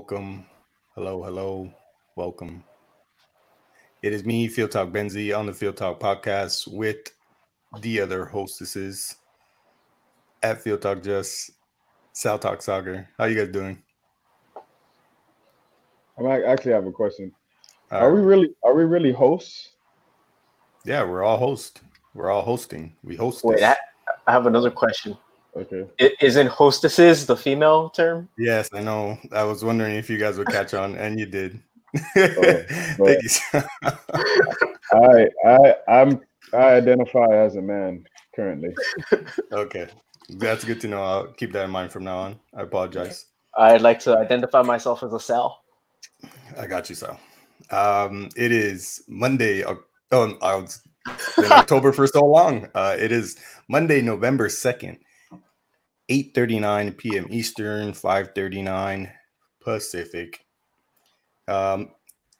welcome, welcome. Hello, hello, welcome. It is me, Field Talk Benzi, on the Field Talk podcast with the other hostesses at Field Talk Just, Sal Talk Soccer. How you guys doing? I actually have a question. are uh, we really are we really hosts? Yeah, we're all host. We're all hosting. We host. Wait, I, I have another question. Okay. Isn't hostesses the female term? Yes, I know. I was wondering if you guys would catch on, and you did. oh, Thank you. I I I'm I identify as a man currently. Okay, that's good to know. I'll keep that in mind from now on. I apologize. I'd like to identify myself as a cell. I got you, Sal. Um, it is Monday. Oh, I was in October for so long. Uh, it is Monday, November second 8:39 p.m. Eastern, 5:39 Pacific. Um,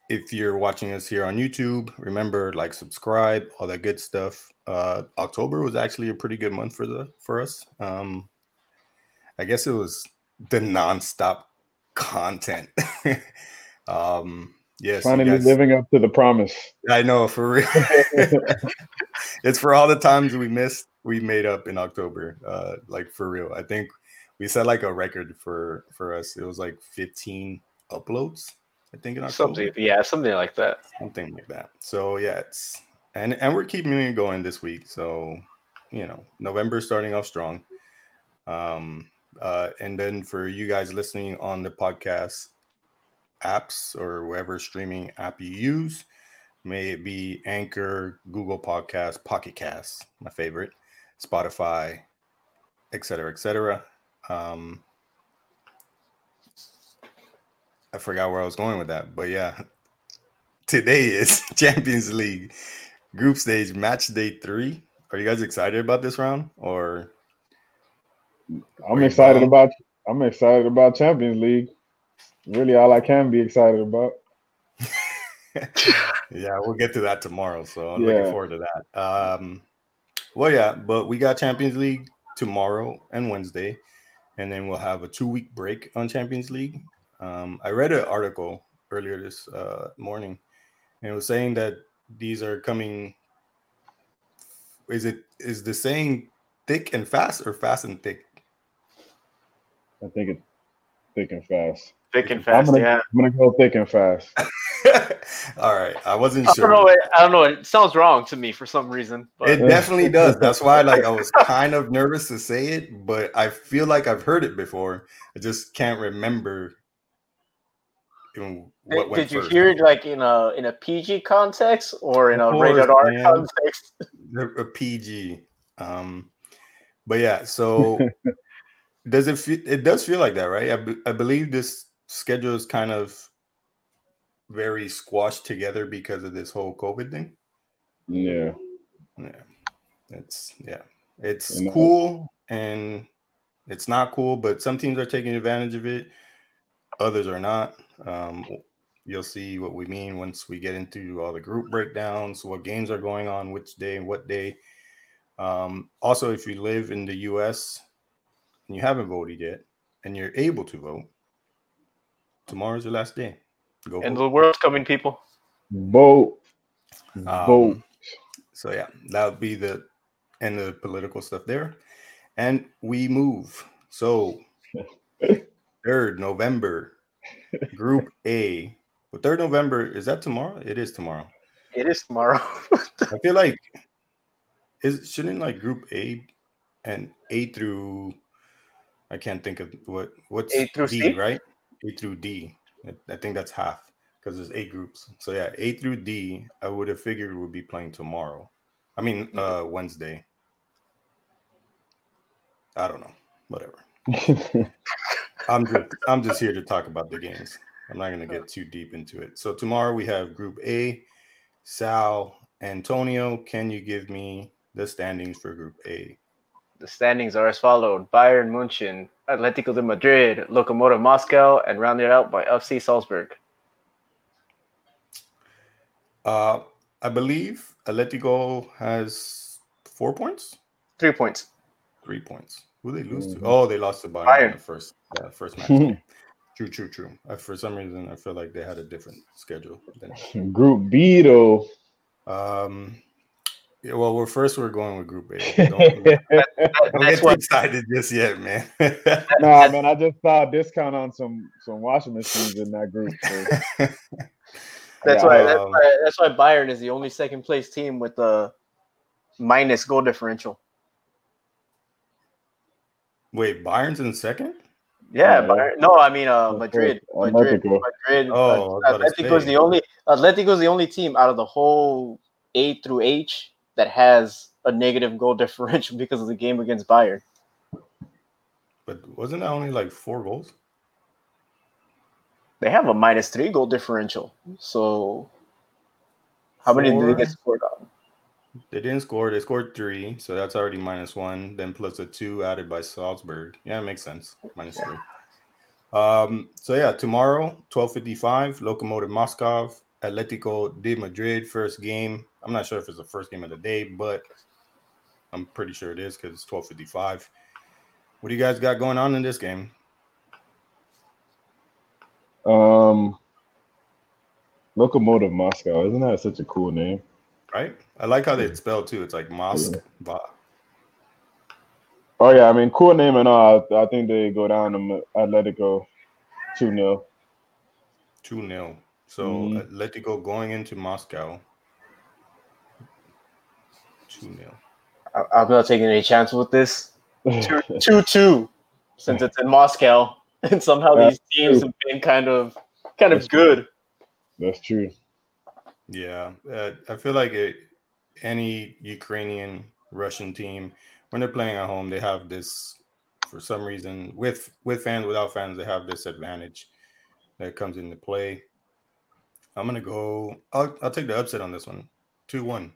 if you're watching us here on YouTube, remember like subscribe, all that good stuff. Uh, October was actually a pretty good month for the for us. Um, I guess it was the nonstop content. um, yes, finally guys, living up to the promise. I know for real. it's for all the times we missed we made up in October. Uh, like for real. I think we set like a record for for us. It was like 15 uploads. I think in October. Something, yeah, something like that. Something like that. So yeah, it's and and we're keeping it going this week. So you know, November starting off strong. Um, uh, and then for you guys listening on the podcast apps or whatever streaming app you use, may it be Anchor, Google Podcast, Pocket Cast, my favorite, Spotify, et etc., etc. Um, I forgot where I was going with that, but yeah, today is Champions League group stage match day three. Are you guys excited about this round or? I'm excited about. I'm excited about Champions League. Really, all I can be excited about. yeah, we'll get to that tomorrow. So I'm yeah. looking forward to that. Um, well, yeah, but we got Champions League tomorrow and Wednesday, and then we'll have a two week break on Champions League. Um, I read an article earlier this uh, morning, and it was saying that these are coming. Is it is the saying thick and fast or fast and thick? I think it's thick and fast. Thick and fast. I'm gonna, yeah. I'm gonna go thick and fast. All right, I wasn't I sure. Don't know, I don't know. It sounds wrong to me for some reason. But. It definitely does. That's why, like, I was kind of nervous to say it, but I feel like I've heard it before. I just can't remember. what did, did you hear it like in a in a PG context or in a course, rated R man. context? A PG. Um, but yeah, so does it feel? It does feel like that, right? I, be, I believe this schedule is kind of very squashed together because of this whole COVID thing. Yeah. Yeah. It's yeah. It's and cool and it's not cool, but some teams are taking advantage of it. Others are not. Um, you'll see what we mean once we get into all the group breakdowns, what games are going on, which day and what day. Um, also, if you live in the US and you haven't voted yet and you're able to vote, tomorrow's your last day. Go End of the world's coming, people. Vote. Um, Vote. So yeah, that would be the end of the political stuff there. And we move. So third November, Group A. Well, third November is that tomorrow? It is tomorrow. It is tomorrow. I feel like is shouldn't like Group A and A through I can't think of what what's A through D, C? right? A through D. I think that's half because there's eight groups. So yeah, A through D, I would have figured would be playing tomorrow. I mean uh Wednesday. I don't know. Whatever. I'm just I'm just here to talk about the games. I'm not gonna get too deep into it. So tomorrow we have group A, Sal, Antonio. Can you give me the standings for group A? The standings are as followed: Bayern Munchen, Atletico de Madrid, Lokomotiv Moscow, and rounded out by FC Salzburg. Uh, I believe Atletico has four points. Three points. Three points. Who they lose mm-hmm. to? Oh, they lost to Bayern, Bayern. the first uh, first match. True, true, true. Uh, for some reason, I feel like they had a different schedule. Than... Group B though. Um, yeah, well, we're first we're going with Group A. Don't, don't get too excited just yet, man. nah, man, I just saw a discount on some some washing machines in that group. So. that's, yeah, why, um, that's why that's why Bayern is the only second place team with the minus goal differential. Wait, Bayern's in second? Yeah, Bayern. No, I mean uh, Madrid. Madrid. Madrid. Oh, uh, Atletico is the only Atletico is the only team out of the whole A through H that has a negative goal differential because of the game against Bayern. But wasn't that only like four goals? They have a minus three goal differential. So how four? many did they get scored on? They didn't score. They scored three, so that's already minus one. Then plus a two added by Salzburg. Yeah, it makes sense. Minus three. Um, so yeah, tomorrow, 1255, Lokomotiv Moscow, Atletico de Madrid, first game. I'm not sure if it's the first game of the day, but I'm pretty sure it is because it's 1255. What do you guys got going on in this game? Um Lokomotiv Moscow. Isn't that such a cool name? right? I like how they spell too. It's like Mosque. Yeah. Oh yeah, I mean, cool name and all. I think they go down to Atletico two 0 Two 0 So mm-hmm. Atletico going into Moscow. Two 0 I'm not taking any chance with this. Two, two two, since it's in Moscow, and somehow That's these teams true. have been kind of kind of good. True. That's true. Yeah, uh, I feel like it, any Ukrainian Russian team when they're playing at home, they have this for some reason with with fans without fans they have this advantage that comes into play. I'm gonna go. I'll, I'll take the upset on this one two one,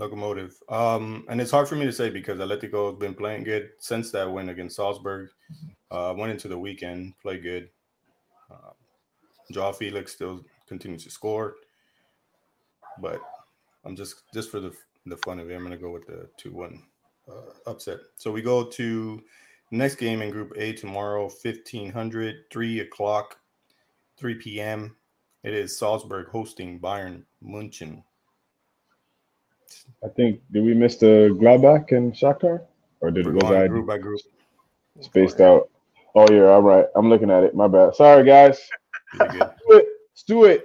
Lokomotiv. Um, and it's hard for me to say because Atletico has been playing good since that win against Salzburg. Uh, went into the weekend, played good. Uh, Joao Felix still continues to score. But I'm just just for the the fun of it, I'm gonna go with the two one uh, upset. So we go to next game in Group A tomorrow, 1500, 3 o'clock, 3 p.m. It is Salzburg hosting Bayern Munchen. I think did we miss the Gladbach and Shakhtar, or did We're it go group by group? Spaced out. Oh yeah, all right. I'm looking at it. My bad. Sorry guys. Let's do it. Let's do it.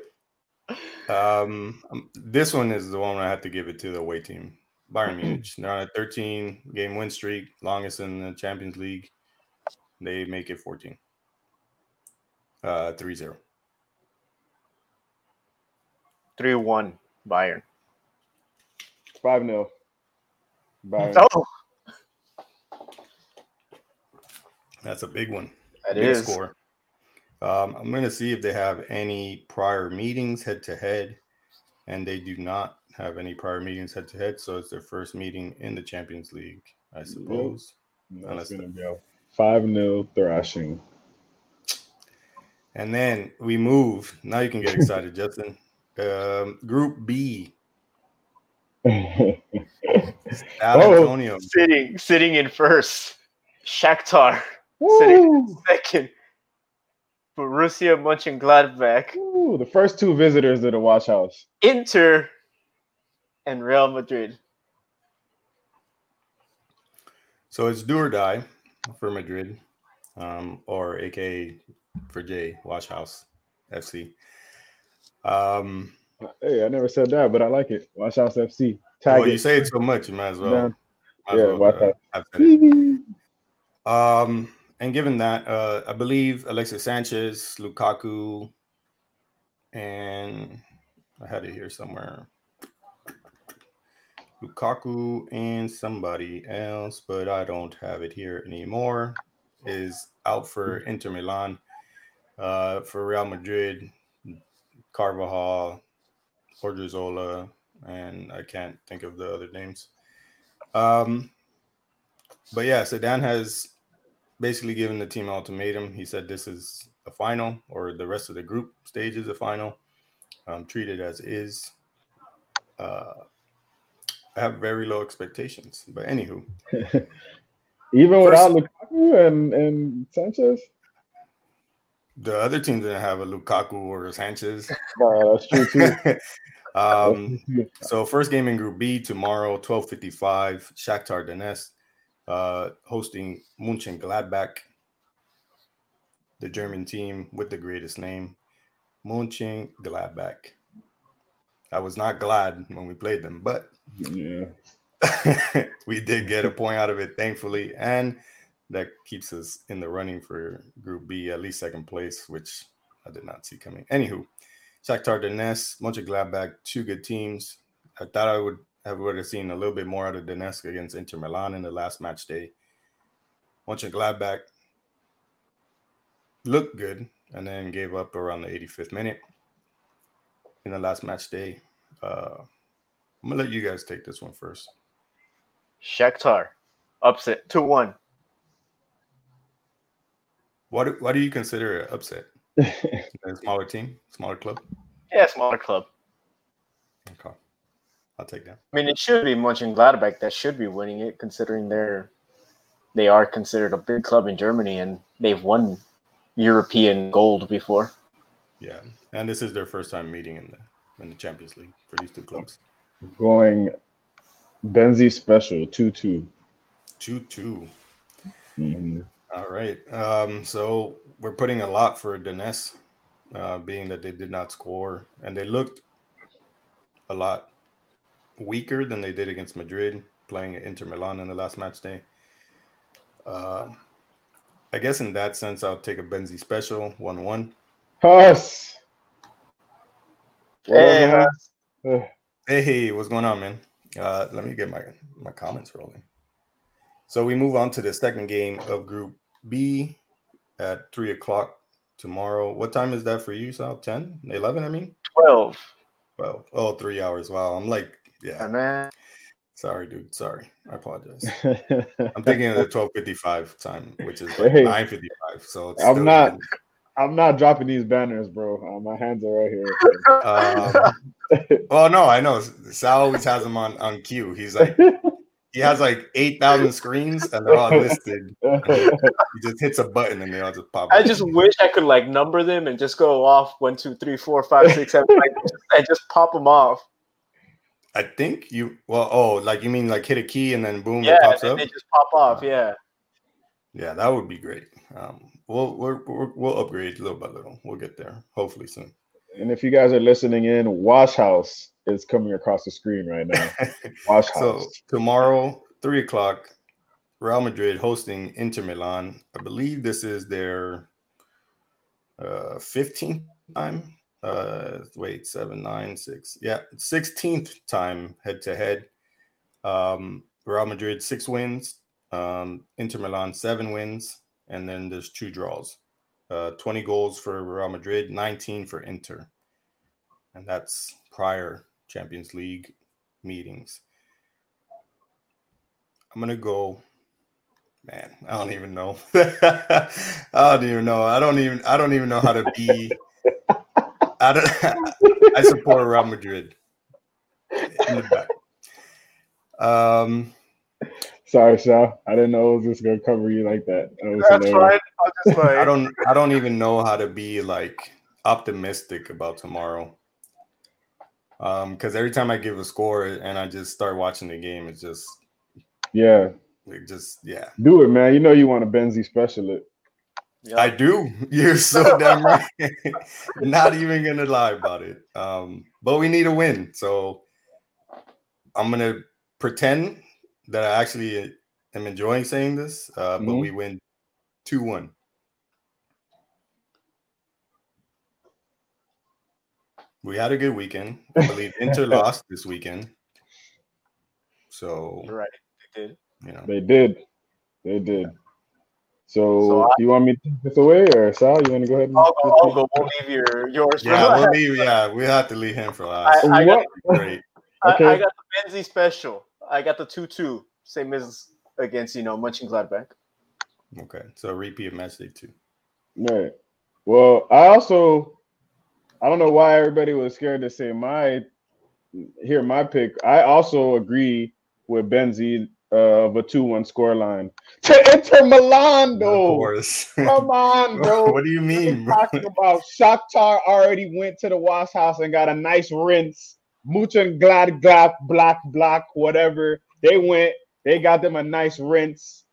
Um, um, this one is the one I have to give it to the away team, Bayern Munich. They're on a 13 game win streak, longest in the Champions League. They make it 14. Uh, 3 0. 3 1 Bayern. 5 0. Bayern. Oh. That's a big one. That big is. score. Um, I'm going to see if they have any prior meetings head to head, and they do not have any prior meetings head to head. So it's their first meeting in the Champions League, I suppose. Yep. That's going to be a 5 0 thrashing. And then we move. Now you can get excited, Justin. Um, group B. oh, Antonio. Sitting, sitting in first. Shakhtar. Woo! Sitting in second. Borussia Mönchengladbach. Ooh, the first two visitors to the Wash House. Inter and Real Madrid. So it's do or die for Madrid, um, or aka for Jay Wash House FC. Um, hey, I never said that, but I like it. Wash House FC. Tag well, it. you say it so much, you might as well. Might yeah, as well, uh, um, and given that, uh, I believe Alexis Sanchez, Lukaku, and I had it here somewhere. Lukaku and somebody else, but I don't have it here anymore, is out for Inter Milan. Uh, for Real Madrid, Carvajal, Odriozola, and I can't think of the other names. Um, but yeah, Zidane has basically given the team ultimatum. He said this is a final, or the rest of the group stage is a final. Um, treat it as is. Uh, I have very low expectations, but anywho, even without Lukaku and and Sanchez. The other team didn't have a Lukaku or a Sanchez. No, that's true too. um, so first game in Group B tomorrow, twelve fifty five. Shakhtar Donetsk uh, hosting Munchen Gladbach, the German team with the greatest name, Munchen Gladbach. I was not glad when we played them, but yeah, we did get a point out of it, thankfully, and that keeps us in the running for Group B, at least second place, which I did not see coming. Anywho, Shakhtar Donetsk, Mönchengladbach, two good teams. I thought I would have would have seen a little bit more out of Donetsk against Inter Milan in the last match day. Mönchengladbach looked good and then gave up around the 85th minute in the last match day. Uh, I'm gonna let you guys take this one first. Shakhtar upset two one. What why do you consider it upset? a smaller team, smaller club. Yeah, smaller club. Okay, I'll take that. I mean, it should be Mönchengladbach that should be winning it, considering they're they are considered a big club in Germany and they've won European gold before. Yeah, and this is their first time meeting in the in the Champions League for these two clubs. Going Benzi special two two. Two two. Mm-hmm. All right. Um, so we're putting a lot for Donetsk, uh, being that they did not score and they looked a lot weaker than they did against Madrid, playing at Inter Milan in the last match day. Uh, I guess in that sense, I'll take a Benzi special one one. Us. Hey, hey, what's going on, man? Uh, let me get my my comments rolling. So we move on to the second game of Group B at three o'clock tomorrow. What time is that for you, Sal? 10? 11, I mean? 12. 12. Oh, three hours. Wow. I'm like, yeah. man. Sorry, dude. Sorry. I apologize. I'm thinking of the 1255 time, which is like hey, 955. So I'm not even... I'm not dropping these banners, bro. Uh, my hands are right here. um, well, no, I know. Sal always has them on on cue. He's like, he has like eight thousand screens and they're all listed. he just hits a button and they all just pop. I up. just wish I could like number them and just go off one, two, three, four, five, six, seven, like, and just pop them off. I think you well, oh, like you mean like hit a key and then boom, yeah, it pops up. They just pop off, yeah. Yeah, that would be great. Um, we'll we'll we'll upgrade little by little. We'll get there hopefully soon. And if you guys are listening in, Wash House is coming across the screen right now. Wash House. So tomorrow, three o'clock, Real Madrid hosting Inter Milan. I believe this is their uh 15th time. Uh wait, seven, nine, six. Yeah, 16th time head to head. Um Real Madrid six wins, um, Inter Milan seven wins, and then there's two draws. Uh, 20 goals for Real Madrid, 19 for Inter. And that's prior Champions League meetings. I'm going to go man, I don't even know. I don't even know. I don't even I don't even know how to be I don't I support Real Madrid. Um Sorry, Sal. I didn't know it was just gonna cover you like that. that That's fine. Just like... I don't. I don't even know how to be like optimistic about tomorrow. Um, because every time I give a score and I just start watching the game, it's just yeah, it just yeah. Do it, man. You know you want a Benzi special it. Yep. I do. You're so damn right. Not even gonna lie about it. Um, but we need a win, so I'm gonna pretend that I actually am enjoying saying this, uh, mm-hmm. but we win 2 1. We had a good weekend. I believe Inter lost this weekend. So, right, they did. You know. They did. They did. So, so I, you want me to take this away, or Sal? You want to go ahead? And I'll go. I'll go. We'll leave your yours. Yeah, we'll leave. Yeah, we have to leave him for last. I, I got, great. Okay. I, I got the Benzi special. I got the two two, same as against you know Mönchengladbach. Okay, so repeat of match day two. Right. Well, I also I don't know why everybody was scared to say my hear my pick. I also agree with Benzi uh, of a 2 1 score line. To Inter Milan, though. Of course. Come on, bro. what do you mean? Bro? Talking about Shakhtar already went to the wash house and got a nice rinse. Muchen Glad Glad Black Black, whatever. They went, they got them a nice rinse.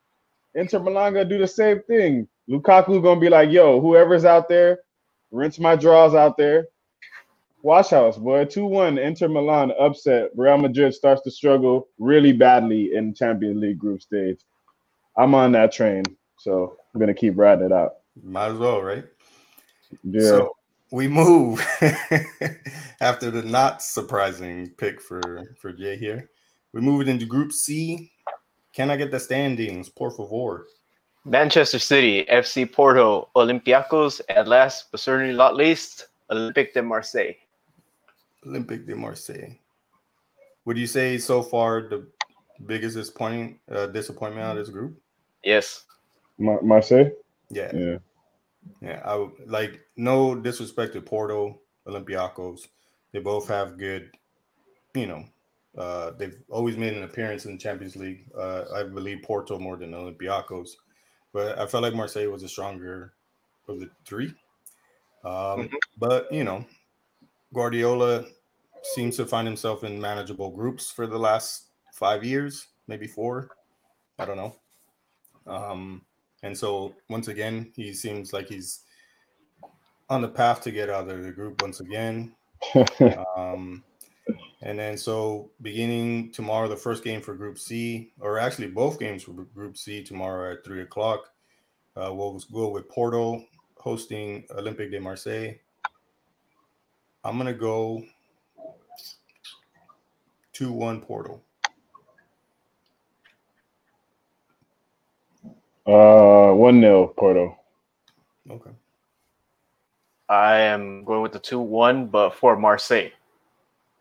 Inter Milan gonna do the same thing. Lukaku gonna be like, yo, whoever's out there, rinse my draws out there. Wash house, boy. 2 1 Inter Milan upset. Real Madrid starts to struggle really badly in Champions League group stage. I'm on that train, so I'm gonna keep riding it out. Might as well, right? Yeah. So we move after the not surprising pick for for Jay here. We move it into Group C. Can I get the standings, por favor? Manchester City, FC Porto, Olympiacos, and last but certainly not least, Olympique de Marseille. Olympique de Marseille. Would you say so far the biggest disappointing uh, disappointment out of this group? Yes. Mar- Marseille. Yeah. Yeah. Yeah. I would like no disrespect to Porto, Olympiacos. They both have good, you know, uh, they've always made an appearance in the Champions League. Uh, I believe Porto more than Olympiacos, but I felt like Marseille was a stronger of the three. Um, mm-hmm. But you know, Guardiola seems to find himself in manageable groups for the last five years, maybe four. I don't know. Um, and so once again, he seems like he's on the path to get out of the group once again. um, and then so beginning tomorrow, the first game for Group C, or actually both games for Group C tomorrow at three o'clock. Uh, we'll go with Porto hosting Olympique de Marseille. I'm gonna go two one Porto. Uh, one 0 Porto. Okay. I am going with the two one, but for Marseille.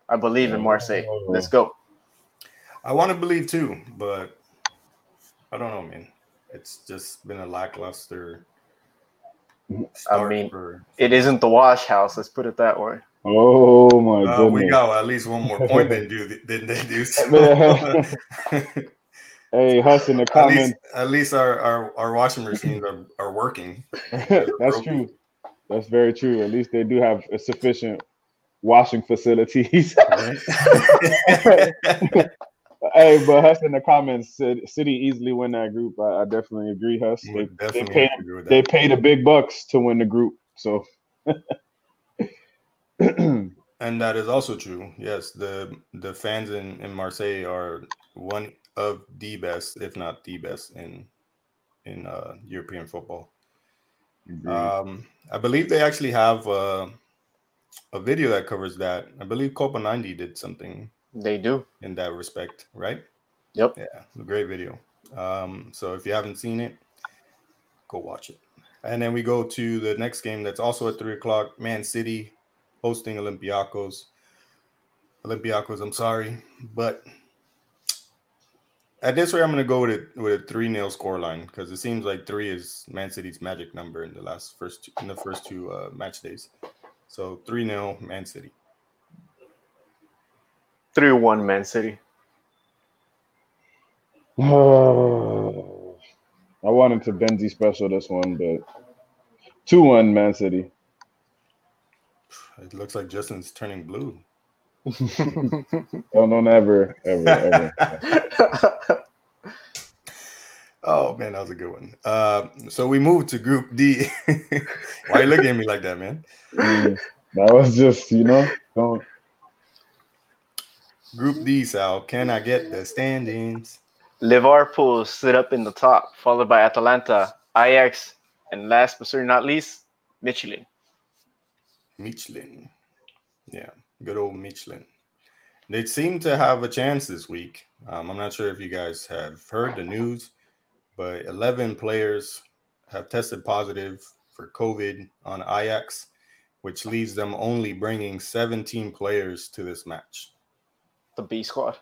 I believe in Marseille. Let's go. I want to believe too, but I don't know, man. It's just been a lackluster. I mean, for, it isn't the wash house. Let's put it that way. Oh my uh, goodness! We got at least one more point than do than they do. So. hey, Huss in the comments. At least, at least our, our, our washing machines are, are working. That's true. That's very true. At least they do have a sufficient washing facilities. hey, but Huss in the comments said City easily win that group. I, I definitely agree, Huss. They, they, paid, they paid the big bucks to win the group. So and that is also true. Yes, the the fans in, in Marseille are one of the best, if not the best, in in uh, European football. Um, I believe they actually have uh, a video that covers that. I believe Copa 90 did something. They do in that respect, right? Yep. Yeah, a great video. Um, so if you haven't seen it, go watch it. And then we go to the next game that's also at three o'clock. Man City hosting Olympiacos. Olympiacos, I'm sorry, but at this rate, I'm going to go with a with a three 0 score line because it seems like three is Man City's magic number in the last first two, in the first two uh, match days. So 3 0 Man City. 3 1 Man City. Oh, I wanted to Benzi special this one, but 2 1 Man City. It looks like Justin's turning blue. oh, no, never, ever, ever. Oh man, that was a good one. Uh, so we moved to Group D. Why are you looking at me like that, man? Mm, that was just, you know, don't. Group D, Sal. Can I get the standings? Liverpool sit up in the top, followed by Atalanta, Ajax, and last but certainly not least, Midtjylland. Midtjylland. Yeah, good old Midtjylland. They seem to have a chance this week. Um, I'm not sure if you guys have heard the news but 11 players have tested positive for COVID on Ajax, which leaves them only bringing 17 players to this match. The B squad.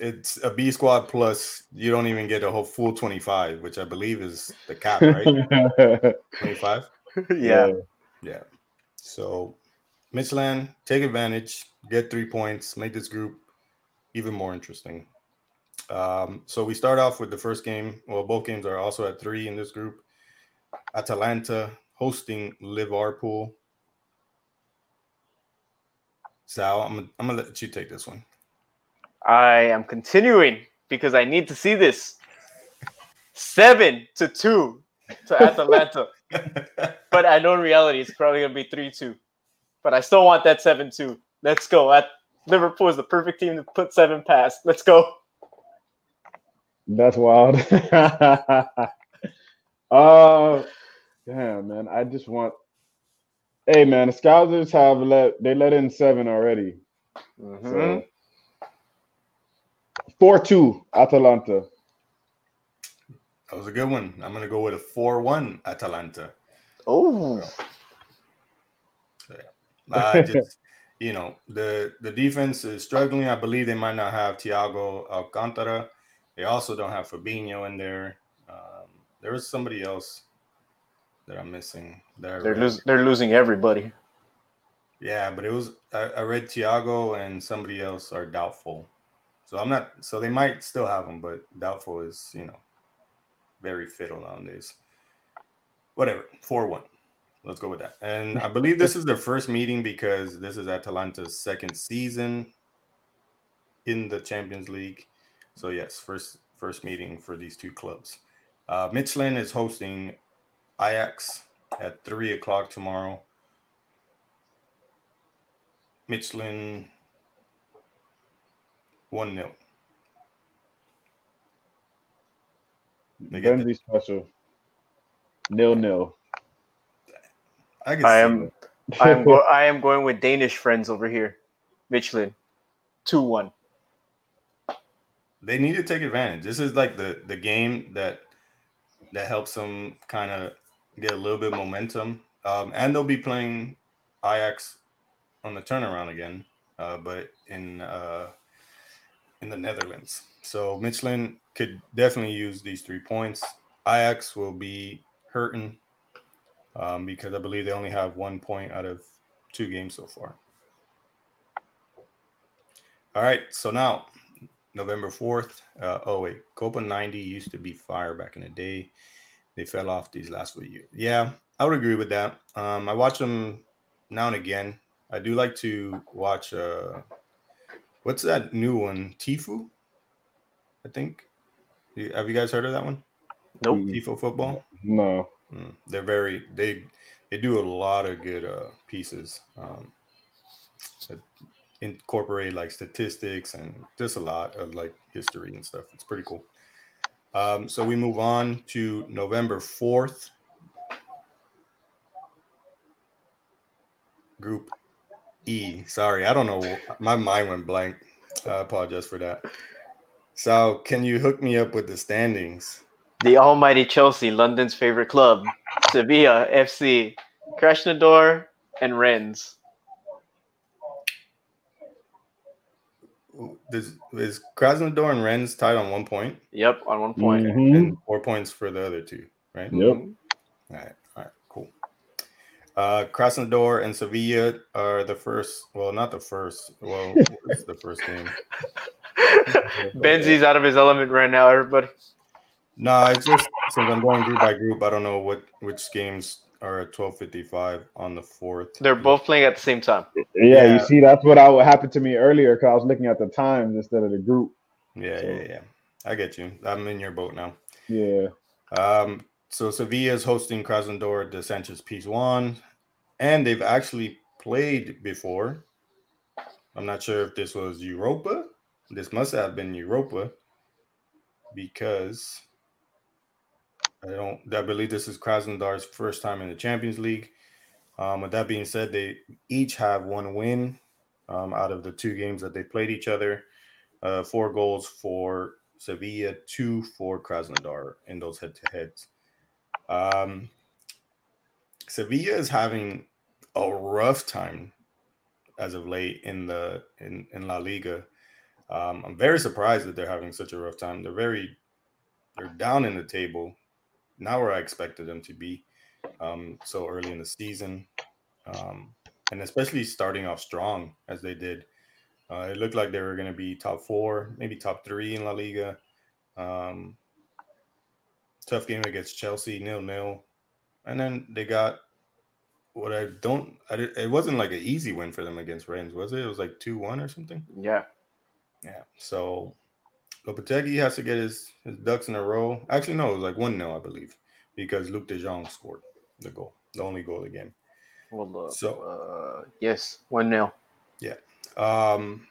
It's a B squad plus you don't even get a whole full 25, which I believe is the cap, right? 25? Yeah. Yeah. So Midtjylland, take advantage, get three points, make this group even more interesting. Um, so we start off with the first game. Well, both games are also at three in this group. Atalanta hosting Liverpool. Sal, I'm, I'm gonna let you take this one. I am continuing because I need to see this. Seven to two to Atalanta. but I know in reality it's probably gonna be three two. But I still want that seven two. Let's go. At Liverpool is the perfect team to put seven past. Let's go. That's wild. uh damn man. I just want Hey man, the Scousers have let they let in seven already. Mm-hmm. So four two Atalanta. That was a good one. I'm gonna go with a four-one Atalanta. Oh. So, yeah. Uh, just you know the the defense is struggling. I believe they might not have Thiago Alcantara. They also don't have Fabinho in there. Um, there was somebody else that I'm missing. That they're losing. They're losing everybody. Yeah, but it was I, I, read Thiago and somebody else are doubtful. So I'm not. So they might still have them, but doubtful is you know very fiddle nowadays. Whatever. Four one. Let's go with that. And I believe this is their first meeting because this is Atalanta's second season in the Champions League. So yes, first first meeting for these two clubs. Uh, Midtjylland is hosting Ajax at three o'clock tomorrow. Midtjylland one 0 Benzi special. Nil nil. I, I am I am go- I am going with Danish friends over here. Midtjylland. Two one. They need to take advantage. This is like the the game that that helps them kind of get a little bit momentum. Um, and they'll be playing Ajax on the turnaround again, uh, but in uh, in the Netherlands. So Midtjylland could definitely use these three points. Ajax will be hurting um, because I believe they only have one point out of two games so far. All right, so now November 4th. Uh, oh, wait, Copa 90 used to be fire back in the day. They fell off these last few years. Yeah, I would agree with that. Um, I watch them now and again. I do like to watch. Uh, what's that new one? Tifo, I think. Have you guys heard of that one? Nope. Tifo football. No. Mm, they're very they they do a lot of good uh, pieces. Um, incorporate like statistics and just a lot of like history and stuff. It's pretty cool. Um, so we move on to November 4th. Group E. Sorry, I don't know. My mind went blank. I apologize for that. So, can you hook me up with the standings? The almighty Chelsea, London's favorite club, Sevilla FC, Krasnodar, and Rennes. Is, is Krasnodar and Rennes tied on one point? Yep, on one point. Mm-hmm. And four points for the other two, right? Yep. All right, all right, cool. Uh, Krasnodar and Sevilla are the first. Well, not the first. Well, it's the first game. Benzi's out of his element right now, everybody. No, it's just since I'm going group by group, I don't know what which games are at 12:55 on the fourth. They're both playing at the same time. Yeah, yeah. you see, that's what I, what happened to me earlier because I was looking at the times instead of the group. Yeah, so. yeah, yeah. I get you. I'm in your boat now. Yeah. Um. So Sevilla is hosting Krasnodar de Sanchez Pizjuan, and they've actually played before. I'm not sure if this was Europa. This must have been Europa because I don't. I believe this is Krasnodar's first time in the Champions League. Um, with that being said, they each have one win um, out of the two games that they played each other. Uh, four goals for Sevilla, two for Krasnodar in those head-to-heads. Um, Sevilla is having a rough time as of late in the in, in La Liga. Um, I'm very surprised that they're having such a rough time. They're very they're down in the table not where I expected them to be um, so early in the season, um, and especially starting off strong as they did. Uh, it looked like they were going to be top four, maybe top three in La Liga. Um, tough game against Chelsea, nil nil, and then they got what I don't. I did, it wasn't like an easy win for them against Rennes, was it? It was like two one or something. Yeah, yeah. So Lopetegui has to get his his ducks in a row. Actually, no, it was like one 0 I believe, because Luuk De Jong scored the goal, the only goal of the game. Well, uh, so uh, yes, one 0 Yeah. Um.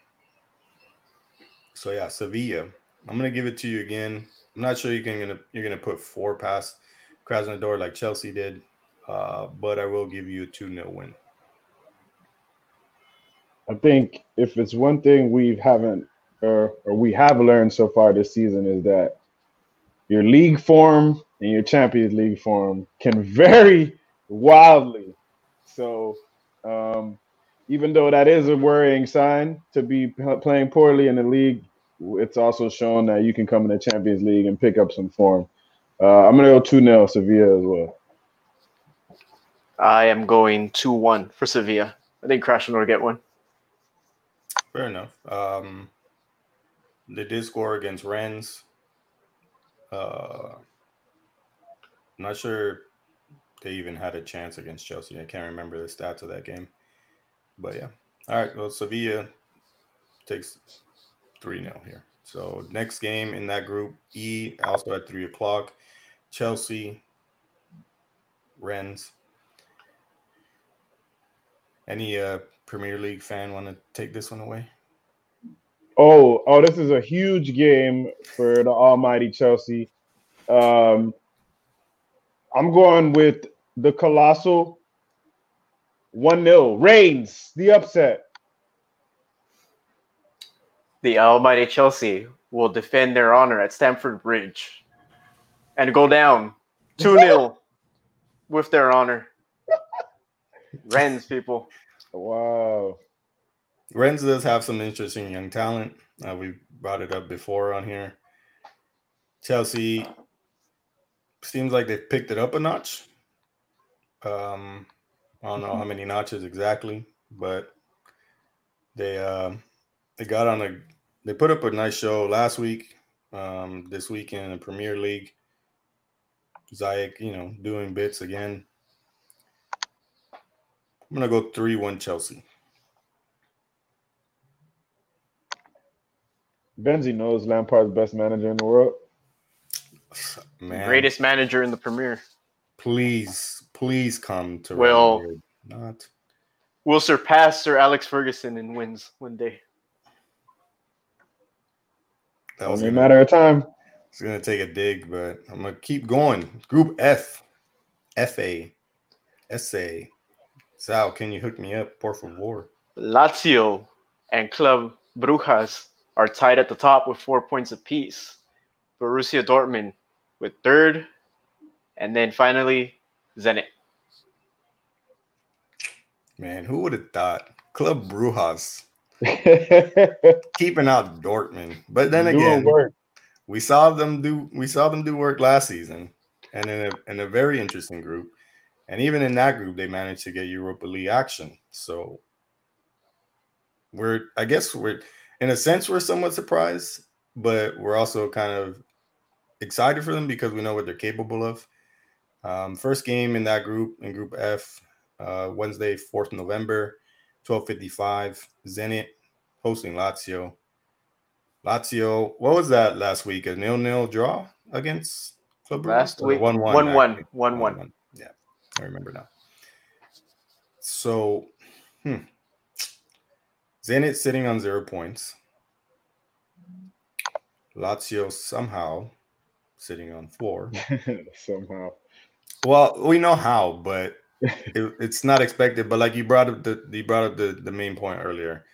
So yeah, Sevilla. I'm gonna give it to you again. I'm not sure you can gonna you're gonna put four past Krasnodar like Chelsea did, uh, but I will give you a two 0 win. I think if it's one thing we haven't or, or we have learned so far this season is that your league form and your Champions League form can vary wildly. So, um, even though that is a worrying sign to be playing poorly in the league, it's also shown that you can come in the Champions League and pick up some form. Uh, I'm going to go 2 0 Sevilla as well. I am going 2 1 for Sevilla. I think Krasnodar will get one. Fair enough. Um, they did score against Rennes. Uh, I'm not sure they even had a chance against Chelsea. I can't remember the stats of that game. But yeah. All right. Well, Sevilla takes 3 0 here. So next game in that group E, also at 3 o'clock. Chelsea, Rennes. Any uh, Premier League fan want to take this one away? Oh, oh, this is a huge game for the almighty Chelsea. Um, I'm going with the colossal 1 0. Reigns, the upset. The almighty Chelsea will defend their honor at Stamford Bridge and go down 2 0 with their honor. Rennes, people. Wow. Rennes does have some interesting young talent. Uh, we brought it up before on here. Chelsea seems like they've picked it up a notch. Um, I don't know how many notches exactly, but they uh, they got on a they put up a nice show last week. Um, this week in the Premier League, Ziyech, you know, doing bits again. I'm gonna go three one Chelsea. Benji knows Lampard's best manager in the world. Man. Greatest manager in the Premier. Please, please come to well, not. Will surpass Sir Alex Ferguson in wins one day. That was a matter of time. It's gonna take a dig, but I'm gonna keep going. Group F, FA, SA. Sal, can you hook me up, por favor? Lazio and Club Brujas are tied at the top with four points apiece. Borussia Dortmund with third, and then finally Zenit. Man, who would have thought Club Brujas keeping out Dortmund? But then again, we saw them do we saw them do work last season, and in a in a very interesting group, and even in that group, they managed to get Europa League action. So we're I guess we're in a sense, we're somewhat surprised, but we're also kind of excited for them because we know what they're capable of. Um, first game in that group, in Group F, uh, Wednesday, 4th November, 12:55. Zenit hosting Lazio. Lazio, what was that last week? A nil-nil draw against Club Last week, one-one, one-one, one-one. Yeah, I remember now. So, hmm, Zenit sitting on zero points. Lazio somehow sitting on four. somehow. Well, we know how, but it, it's not expected. But like you brought up the you brought up the, the main point earlier.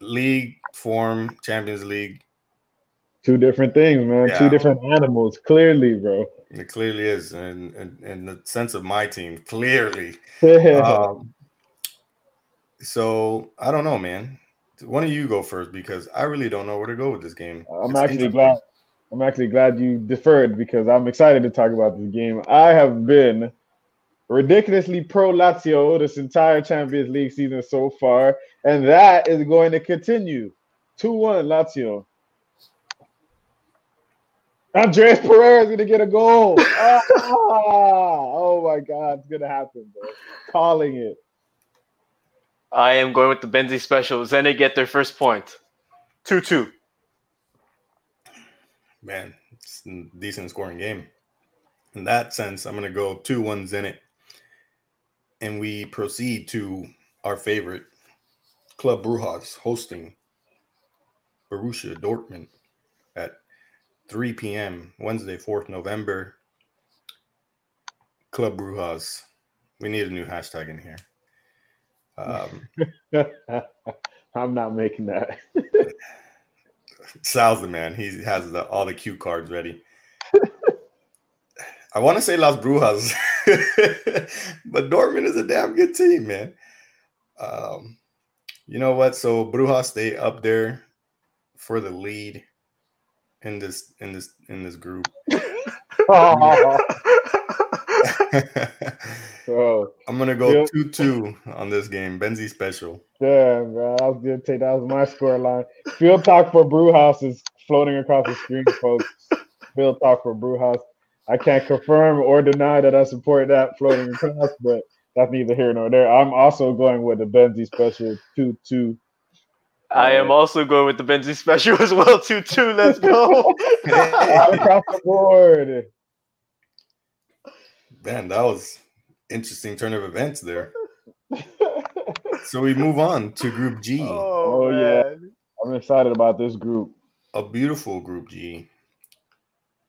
League form, Champions League. Two different things, man. Yeah. Two different animals. Clearly, bro. It clearly is. And in the sense of my team, clearly. um, so I don't know, man. Why don't you go first? Because I really don't know where to go with this game. I'm it's actually glad. I'm actually glad you deferred because I'm excited to talk about this game. I have been ridiculously pro Lazio this entire Champions League season so far, and that is going to continue. 2 1 Lazio. Andreas Pereira is going to get a goal. ah, oh my God, it's going to happen, bro. Calling it. I am going with the Benzi special. Zenit get their first point. 2 2. Man, it's a decent scoring game. In that sense, I'm going to go 2 1 Zenit. And we proceed to our favorite Club Brujas hosting Borussia Dortmund at 3 p.m. Wednesday, 4th November. Club Brujas. We need a new hashtag in here. Um, I'm not making that. Sal's the man. He has the, all the cue cards ready. I want to say Las Brujas, but Dortmund is a damn good team, man. Um, you know what? So Brujas stay up there for the lead in this in this in this group. oh. Oh. I'm gonna go two two on this game. Benzi special. Damn, bro. I was gonna take that was my score line. Field talk for Brewhouse is floating across the screen, folks. Field talk for Brewhouse. I can't confirm or deny that I support that floating across, but that's neither here nor there. I'm also going with the Benzi special two two. I am also going with the Benzi special as well. Two two. Let's go. across the board. Man, that was interesting turn of events there. so we move on to Group G. Oh, oh yeah, I'm excited about this group. A beautiful Group G.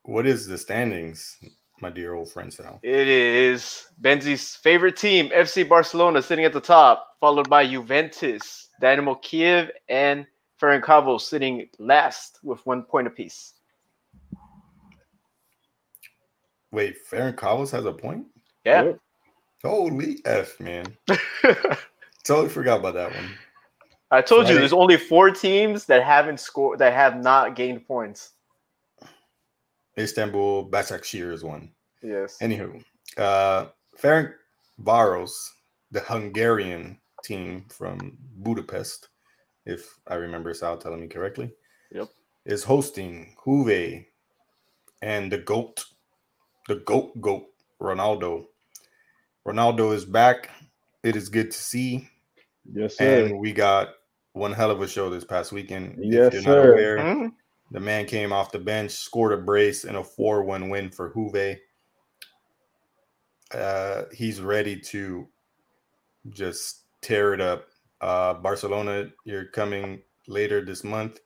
What is the standings, my dear old friend Sal? It is Benzi's favorite team, FC Barcelona, sitting at the top, followed by Juventus, Dynamo Kiev, and Ferencváros sitting last with one point apiece. Wait, Ferencváros has a point? Yeah. Yep. Holy F, man. totally forgot about that one. I told you there's only four teams that haven't scored that have not gained points. Istanbul Başakşehir is one. Yes. Anywho, uh Ferenc Varos, the Hungarian team from Budapest, if I remember Sal telling me correctly. Yep. Is hosting Juve and the GOAT, the GOAT GOAT, Ronaldo. Ronaldo is back. It is good to see. Yes, sir. And we got one hell of a show this past weekend. Yes, sir. Aware, mm-hmm. The man came off the bench, scored a brace in a 4 1 win for Juve. Uh, he's ready to just tear it up. Uh, Barcelona, you're coming later this month.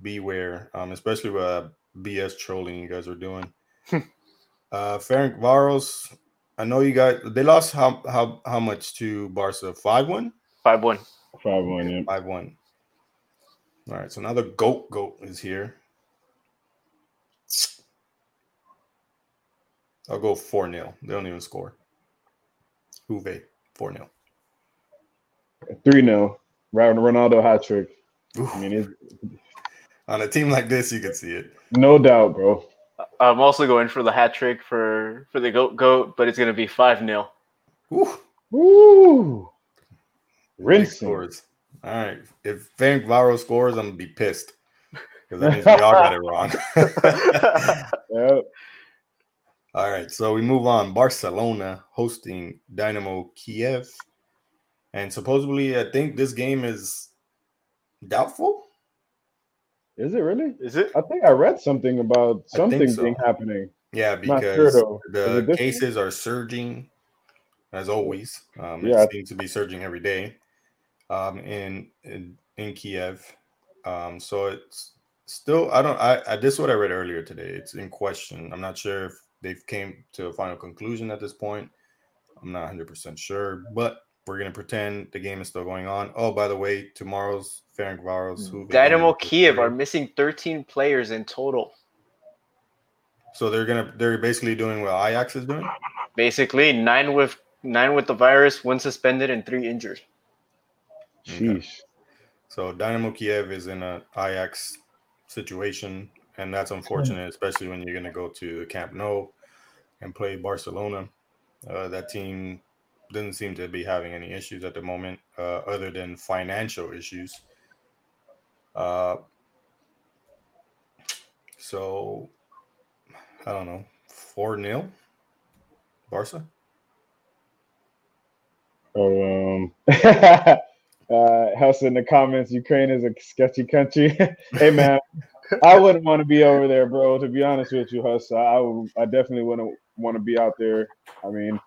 Beware, um, especially with uh, BS trolling you guys are doing. uh, Ferencváros, I know you guys. They lost how how how much to Barca? Five one. Five one. Five one. Yeah. Five one. All right. So now the goat goat is here. I'll go 4 0. They don't even score. Juve, 4 0. 3 0. Ronaldo hat trick. I mean, on a team like this, you can see it. No doubt, bro. I'm also going for the hat trick for for the goat goat, but it's going to be 5 0. Woo. Woo. Rinsing. Scores. All right. If Ferencváros scores, I'm going to be pissed because that means we all got it wrong. yep. All right, so we move on. Barcelona hosting Dynamo Kiev, and supposedly, I think this game is doubtful. Is it really? Is it? I think I read something about something so. being happening. Yeah, because sure, the cases are surging, as always. Um, yeah. It seems to be surging every day um, in, in in Kiev. Um, so it's still I don't I, I this is what I read earlier today. It's in question. I'm not sure if they've came to a final conclusion at this point. I'm not 100% sure, but we're going to pretend the game is still going on. Oh, by the way, tomorrow's Ferencváros. Who Dynamo Kiev are missing 13 players in total. So they're gonna they're basically doing what Ajax is doing. Basically, nine with nine with the virus, one suspended, and three injured. Sheesh. Okay. So Dynamo Kiev is in a Ajax situation and that's unfortunate, especially when you're going to go to Camp Nou and play Barcelona. Uh, that team doesn't seem to be having any issues at the moment, uh, other than financial issues. Uh, so I don't know, four 0 Barca. Oh, um, uh, House in the comments, Ukraine is a sketchy country. hey man, I wouldn't want to be over there, bro. To be honest with you, Huss, I, I, would, I definitely wouldn't want to be out there. I mean,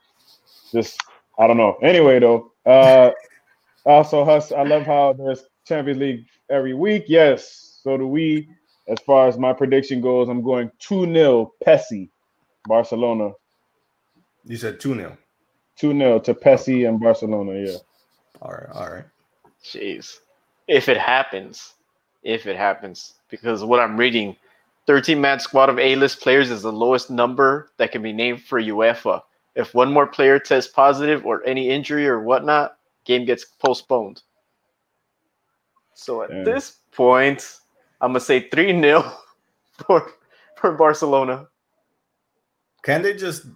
just I don't know. Anyway, though, uh, also Huss, I love how there's Champions League every week. Yes, so do we. As far as my prediction goes, I'm going 2 0 PESI, Barcelona. You said 2 0. 2 0 to PESI and Barcelona, yeah. All right, all right. Jeez. If it happens, if it happens, because what I'm reading, 13 man squad of A list players is the lowest number that can be named for UEFA. If one more player tests positive or any injury or whatnot, game gets postponed. So at yeah. this point, I'm gonna say 3 0 for for Barcelona. Can they just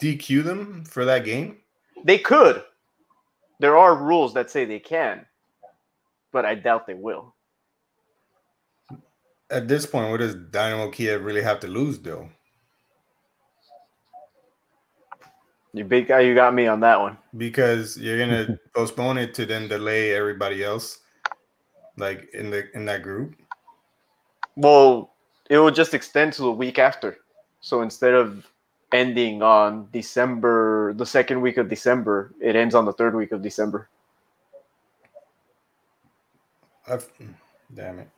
DQ them for that game? They could. There are rules that say they can, but I doubt they will. At this point, what does Dynamo Kiev really have to lose, though? You big guy, you got me on that one. Because you're gonna postpone it to then delay everybody else, like in the in that group. Well, it will just extend to the week after. So instead of ending on December, the second week of December. It ends on the third week of December. I've, damn it.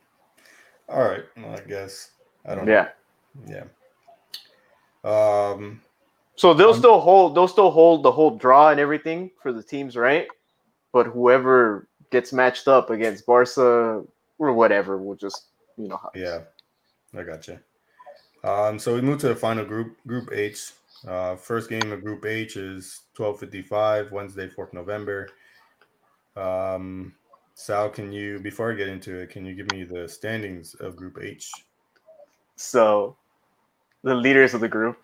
All right. Well, I guess I don't. Yeah. Know. Yeah. Um. So they'll um, still hold. They'll still hold the whole draw and everything for the teams, right? But whoever gets matched up against Barca or whatever will just you know. Yeah, I got you. Um, so we move to the final group, Group H. Uh, first game of Group H is 12:55 Wednesday, 4th November. Um, Sal, can you before I get into it, can you give me the standings of Group H? So, the leaders of the group: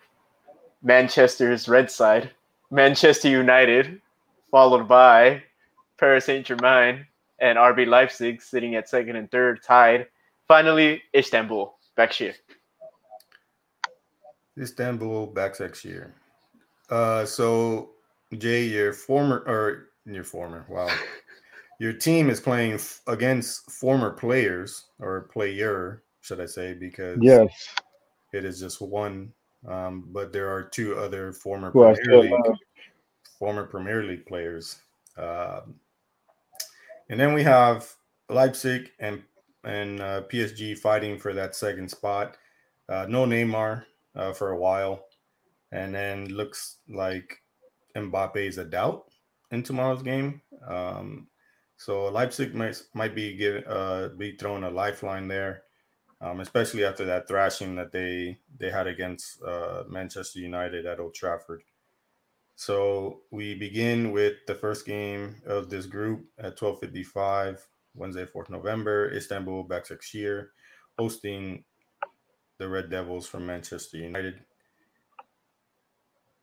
Manchester's Red Side, Manchester United, followed by Paris Saint Germain and RB Leipzig, sitting at second and third, tied. Finally, Istanbul, Başakşehir. Istanbul next year. Uh, so Jay, your former or your former, wow, your team is playing f- against former players or player, should I say? Because yes, it is just one. Um, but there are two other former Premier League, former Premier League players. Um, and then we have Leipzig and and uh, PSG fighting for that second spot. Uh, no Neymar, uh, for a while, and then looks like Mbappe is a doubt in tomorrow's game. Um, so Leipzig might might be given uh, be thrown a lifeline there, um, especially after that thrashing that they they had against uh, Manchester United at Old Trafford. So we begin with the first game of this group at 12:55 Wednesday, 4th November, Istanbul Başakşehir hosting the Red Devils from Manchester United.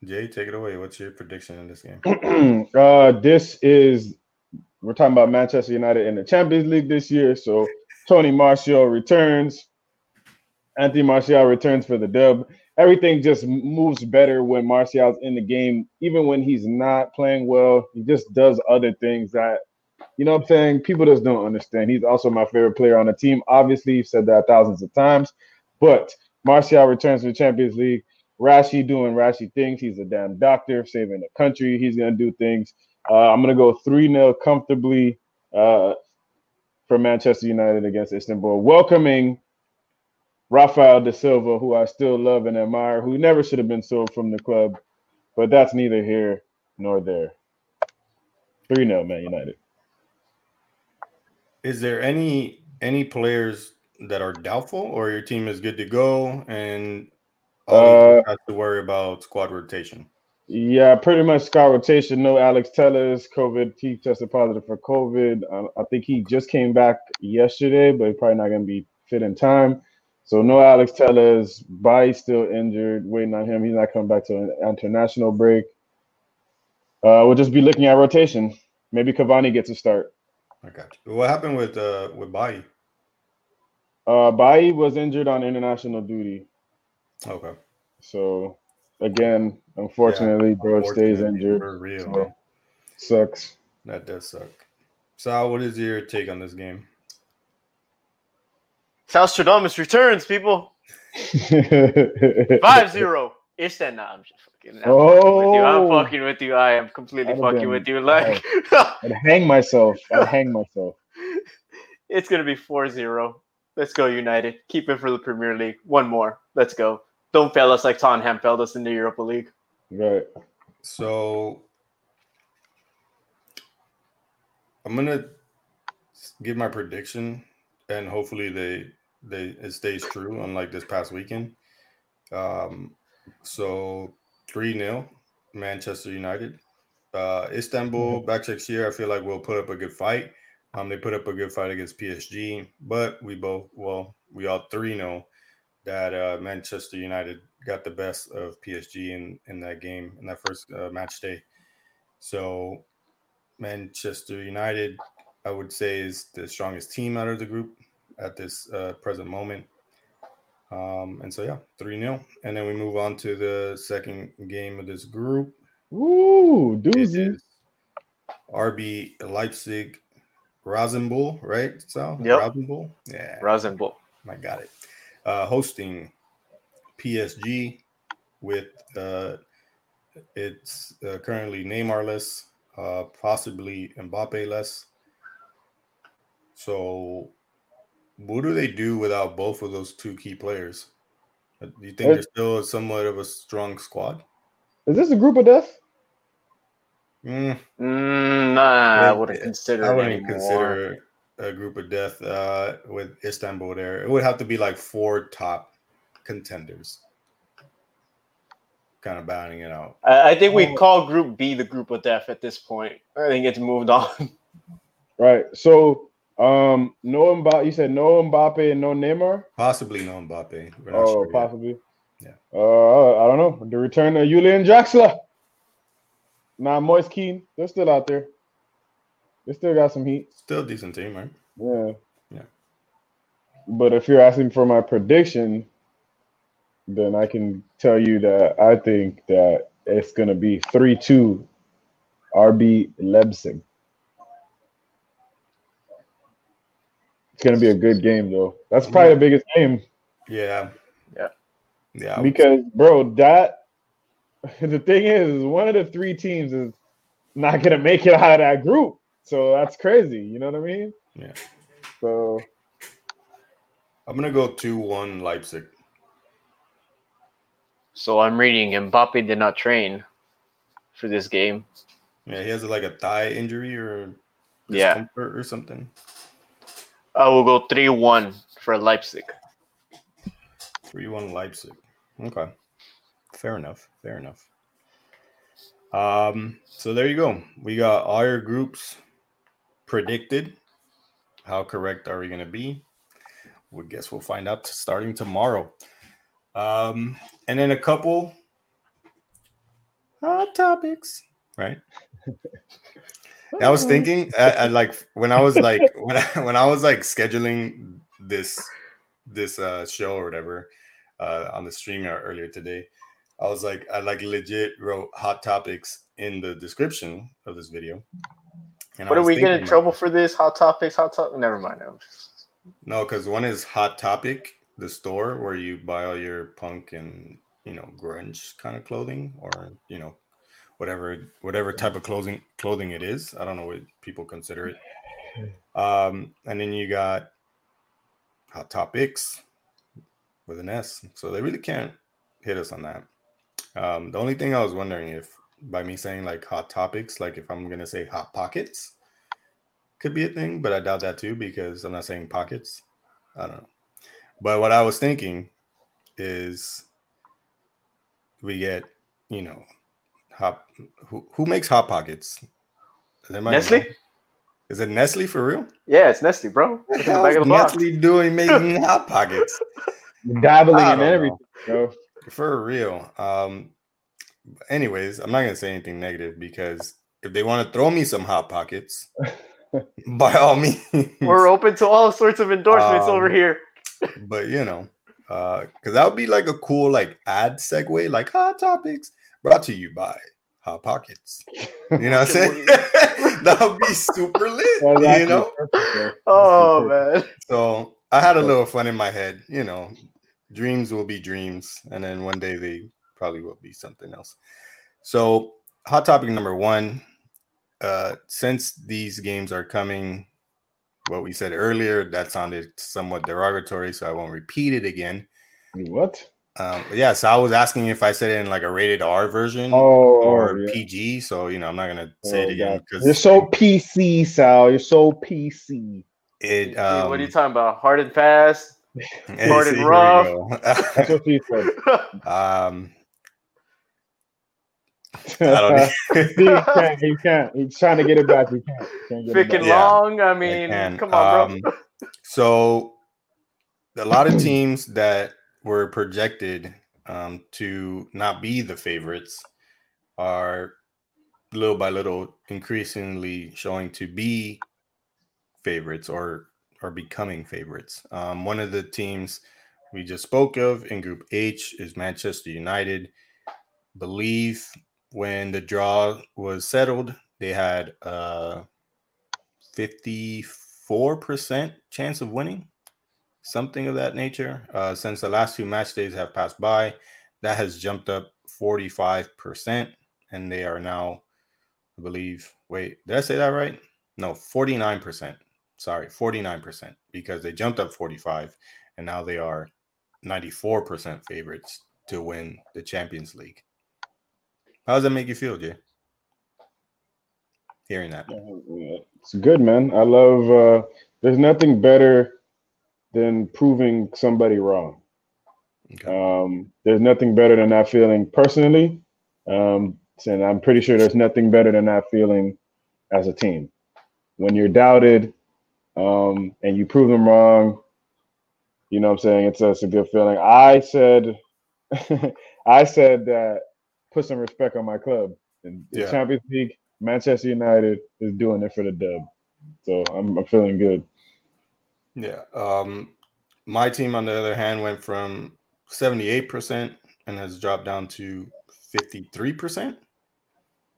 Jay, take it away. What's your prediction in this game? uh, this is we're talking about Manchester United in the Champions League this year. So Tony Martial returns. Anthony Martial returns for the dub. Everything just moves better when Martial's in the game, even when he's not playing well. He just does other things that, you know what I'm saying? People just don't understand. He's also my favorite player on the team. Obviously, you've said that thousands of times. But Martial returns to the Champions League. Rashi doing Rashi things. He's a damn doctor, saving the country. He's gonna do things. Uh, I'm gonna go three 0 comfortably uh, for Manchester United against Istanbul, welcoming Rafael da Silva, who I still love and admire, who never should have been sold from the club, but that's neither here nor there. Three 0 Man United. Is there any any players that are doubtful, or your team is good to go and all uh, have to worry about squad rotation? Yeah, pretty much squad rotation. No Alex Telles, COVID. He tested positive for COVID. I, I think he just came back yesterday, but he's probably not going to be fit in time. So no Alex Telles. Bailly still injured. Waiting on him. He's not coming back to an international break. Uh, we'll just be looking at rotation. Maybe Cavani gets a start. I got you. What happened with uh with Bailly? Uh, Bailly was injured on international duty. Okay. So again, unfortunately, yeah, bro unfortunately, stays injured. For real. So, sucks. That does suck. Sal, what is your take on this game? South Stradamus returns, people. 5-0. It's that nah, I'm just fucking. I'm oh, fucking with you. I'm oh! fucking with you. I am completely I'd fucking been, with you. Like I'd hang myself. I'd hang myself. It's gonna be 4-0. Let's go, United. Keep it for the Premier League. One more. Let's go. Don't fail us like Tottenham failed us in the Europa League. Right. So I'm gonna give my prediction, and hopefully they they it stays true. Unlike this past weekend. Um, so three 0 Manchester United. Uh, Istanbul mm-hmm. Başakşehir. I feel like we'll put up a good fight. Um, they put up a good fight against PSG, but we both well, we all three know that uh, Manchester United got the best of PSG in in that game in that first uh, match day. So Manchester United, I would say, is the strongest team out of the group at this uh, present moment. Um, and so yeah, 3 0. And then we move on to the second game of this group. Ooh, doozy. RB Leipzig Rasenball, right? So yep. Rasenball? Yeah. Rasenball. I got it. Uh, hosting PSG with uh, it's uh, currently Neymarless, uh, possibly Mbappe less. So what do they do without both of those two key players? Uh, do you think they're still somewhat of a strong squad? Is this a group of death? Mm. Mm, nah, I wouldn't consider. I wouldn't consider a group of death uh, with Istanbul there. It would have to be like four top contenders, kind of batting it out. I, I think we oh. call Group B the group of death at this point. I think it's moved on. Right. So um, no Mbappe. You said no Mbappe and no Neymar. Possibly no Mbappe. Oh, sure possibly. Yet. Yeah. Uh, I don't know. The return of Julian Draxler. Nah, Moise Kean. They're still out there. They still got some heat. Still decent team, right? Yeah. Yeah. But if you're asking for my prediction, then I can tell you that I think that it's going to be 3 2 RB Leipzig. It's gonna be a good game though. That's probably the biggest game. Yeah. Yeah. Yeah. Because bro, that the thing is, one of the three teams is not gonna make it out of that group. So that's crazy. You know what I mean? Yeah. So I'm gonna go two one Leipzig. So I'm reading Mbappe did not train for this game. Yeah, he has like a thigh injury or yeah or something. I will go 3 1 for Leipzig. 3 1 Leipzig. Okay. Fair enough. Fair enough. Um, so there you go. We got all your groups predicted. How correct are we going to be? We guess we'll find out starting tomorrow. Um, and then a couple hot topics, right? I was thinking, I, I, like when I was like when I, when I was like scheduling this this uh show or whatever uh on the stream earlier today, I was like I like legit wrote hot topics in the description of this video. And what are we getting in trouble for this? Hot topics, hot topic. Never mind. No, no, because one is Hot Topic, the store where you buy all your punk and you know grunge kind of clothing, or you know whatever whatever type of clothing clothing it is. I don't know what people consider it. Um, and then you got Hot Topics with an S. So they really can't hit us on that. Um, the only thing I was wondering if by me saying like hot topics, like if I'm gonna say hot pockets, could be a thing, but I doubt that too because I'm not saying pockets. I don't know. But what I was thinking is we get, you know, Hot. Who who makes hot pockets? Nestle. Know? Is it Nestle for real? Yeah, it's Nestle, bro. It's Nestle box. doing making hot pockets? Dabbling in everything, bro. For real. Um, anyways, I'm not gonna say anything negative because if they want to throw me some hot pockets, by all means, we're open to all sorts of endorsements um, over here. but you know, because uh, that would be like a cool like ad segue, like hot topics brought to you by Hot Pockets. You know what I'm saying? that would be super lit. you know? Oh man. So I had a little fun in my head. You know, dreams will be dreams, and then one day they probably will be something else. So, hot topic number one. Uh, since these games are coming, what we said earlier, that sounded somewhat derogatory, so I won't repeat it again. What? Um, yeah, so I was asking if I said it in like a rated R version oh, or yeah. PG. So you know, I'm not gonna say oh, it again because you're so PC, Sal. You're so PC. It. Um, what are you talking about? Hard and fast, hard and rough. That's what he said. Um. I don't he can't. He can't. He's trying to get it back. He can't. can't Thick and long. I mean, come on, um, bro. so, a lot of teams that were projected um, to not be the favorites are little by little increasingly showing to be favorites or are becoming favorites. Um, one of the teams we just spoke of in Group H is Manchester United. Believe when the draw was settled, they had a 54% chance of winning something of that nature. Uh, since the last two match days have passed by, that has jumped up 45%, and they are now, I believe, wait, did I say that right? No, 49%. Sorry, 49%, because they jumped up 45, and now they are 94% favorites to win the Champions League. How does that make you feel, Jay? Hearing that. It's good, man. I love uh there's nothing better than proving somebody wrong. Okay. Um, there's nothing better than that feeling personally. Um, and I'm pretty sure there's nothing better than that feeling as a team. When you're doubted um, and you prove them wrong, you know what I'm saying? It's, it's a good feeling. I said, I said that put some respect on my club. And the. Champions League, Manchester United is doing it for the dub. So I'm, I'm feeling good. Yeah. Um, my team, on the other hand, went from 78% and has dropped down to 53%.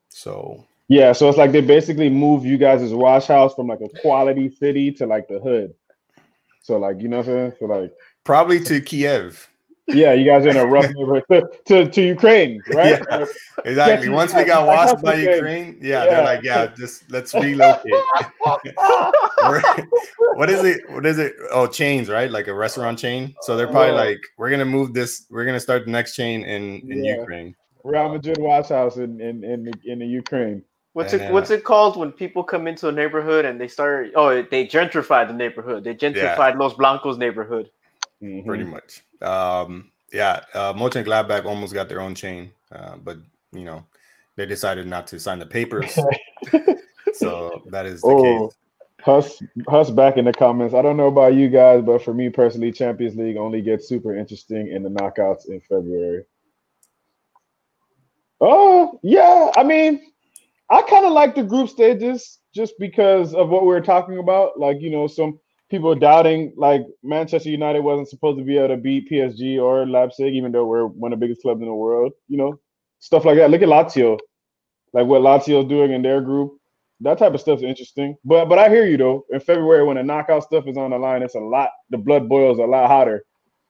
So yeah, so it's like they basically moved you guys' wash house from like a quality city to like the hood. So like you know what I'm saying? So like probably to Kiev. Yeah, you guys are in a rough neighborhood to, to, to Ukraine, right? Yeah, exactly. Once we got washed by Ukraine, yeah, yeah, they're like, yeah, just let's relocate. what is it? What is it? Oh, chains, right? Like a restaurant chain. So they're probably yeah. like, we're gonna move this. We're gonna start the next chain in in yeah. Ukraine. Real Madrid Wash House in in in the, in the Ukraine. What's it? Uh, what's it called when people come into a neighborhood and they start? Oh, they gentrify the neighborhood. They gentrified Los Blancos neighborhood. Mm-hmm. Pretty much. Um, yeah, uh, Mönchengladbach almost got their own chain, uh, but you know they decided not to sign the papers. so that is the oh, case. Huss, Huss back in the comments. I don't know about you guys, but for me personally, Champions League only gets super interesting in the knockouts in February. Oh, yeah. I mean, I kind of like the group stages just because of what we are talking about. Like, you know, some people doubting like Manchester United wasn't supposed to be able to beat PSG or Leipzig, even though we're one of the biggest clubs in the world. You know, stuff like that. Look at Lazio, like what Lazio's doing in their group. That type of stuff's interesting. But but I hear you though. In February, when the knockout stuff is on the line, it's a lot. The blood boils a lot hotter.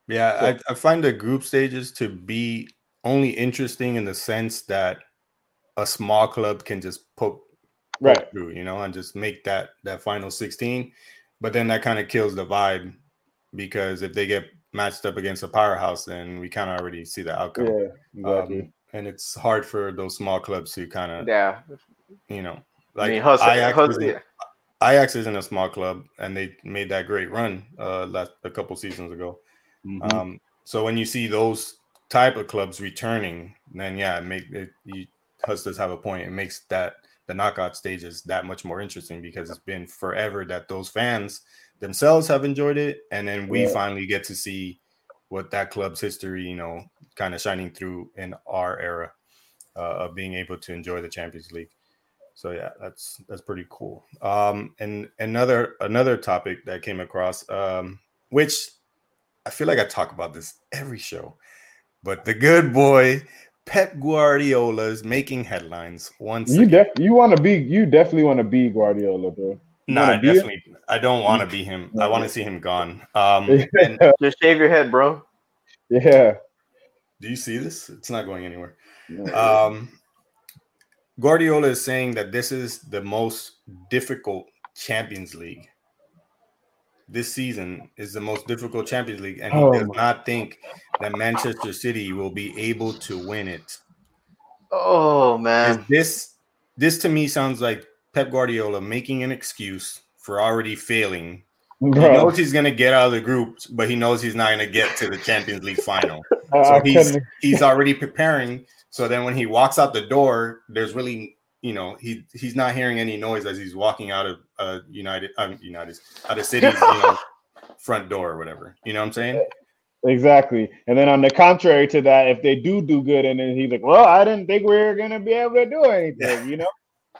Yeah, so. I, I find the group stages to be only interesting in the sense that a small club can just poke, right through, you know, and just make that that final 16 but then that kind of kills the vibe because if they get matched up against a powerhouse, then we kind of already see the outcome. Yeah, exactly. Um, and it's hard for those small clubs to kind of yeah, you know, like I mean, Ajax, Ajax, yeah. Ajax isn't a small club, and they made that great run uh last a couple seasons ago. Mm-hmm. Um, so when you see those type of clubs returning, then yeah, it make it. You, Hus does have a point. It makes that the knockout stage is that much more interesting because it's been forever that those fans themselves have enjoyed it, and then we yeah. finally get to see what that club's history, you know, kind of shining through in our era. uh, of being able to enjoy the Champions League. So yeah, that's that's pretty cool. Um, and another another topic that came across, um, which I feel like I talk about this every show, but the good boy Pep Guardiola is making headlines once. You def- you want to be you definitely want to be Guardiola, bro. No, nah, I definitely I don't want to be him. I want to see him gone. Um, and, just shave your head, bro. Yeah. Do you see this? It's not going anywhere. Um, Guardiola is saying that this is the most difficult Champions League. This season is the most difficult Champions League, and he oh does not think that Manchester City will be able to win it. Oh man, is this this to me sounds like Pep Guardiola making an excuse for already failing. Bro. He knows he's gonna get out of the group, but he knows he's not gonna get to the Champions League final. so he's he's already preparing so then when he walks out the door, there's really, you know, he he's not hearing any noise as he's walking out of uh United um, United out of City's, you know, front door or whatever. You know what I'm saying? Exactly. And then on the contrary to that, if they do do good, and then he's like, "Well, I didn't think we were gonna be able to do anything," you know,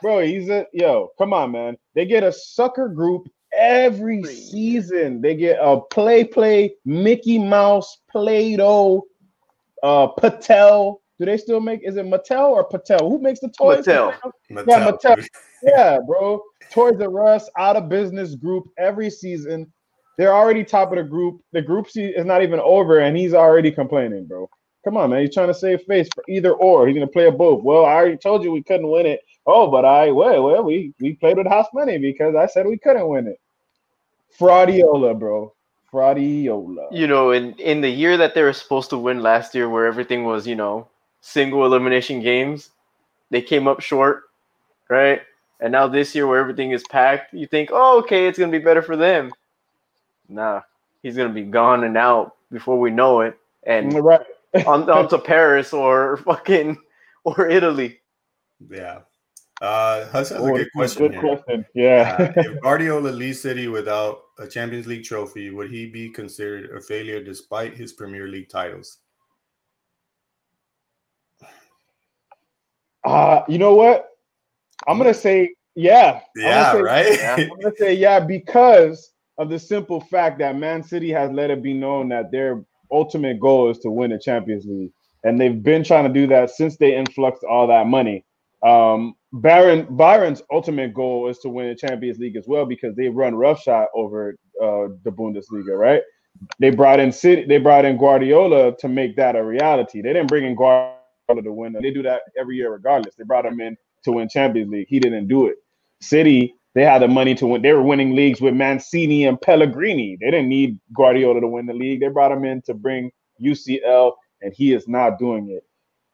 bro. He's a yo. Come on, man. They get a sucker group every season. They get a play, play, Mickey Mouse, Play-Doh, uh, Patel do they still make? Is it Mattel or Patel? Who makes the toys? Mattel. Mattel. Yeah, Mattel. yeah, bro. Toys R Us out of business group every season. They're already top of the group. The group C is not even over, and he's already complaining, bro. Come on, man. He's trying to save face for either or. He's gonna play a both. Well, I already told you we couldn't win it. Oh, but I well, well, we we played with house money because I said we couldn't win it. Fraudiola, bro. Fraudiola. You know, in in the year that they were supposed to win last year, where everything was, you know, single elimination games. They came up short, right? And now this year, where everything is packed, you think, oh, okay, it's gonna be better for them. Nah, he's gonna be gone and out before we know it, and mm, right. on, on to Paris or fucking or Italy. Yeah. Uh, that's a good question. Good question. Yeah. uh, if Guardiola leaves City without a Champions League trophy, would he be considered a failure despite his Premier League titles? Uh, you know what? I'm gonna say yeah. Yeah, say, right. Yeah. I'm gonna say yeah because of the simple fact that Man City has let it be known that their ultimate goal is to win the Champions League, and they've been trying to do that since they influxed all that money. Um, Baron Bayern's ultimate goal is to win the Champions League as well because they run roughshod over uh, the Bundesliga, right? They brought in City, they brought in Guardiola to make that a reality. They didn't bring in Guardiola to win. They do that every year regardless. They brought him in to win Champions League. He didn't do it. City, they had the money to win. They were winning leagues with Mancini and Pellegrini. They didn't need Guardiola to win the league. They brought him in to bring UCL, and he is not doing it.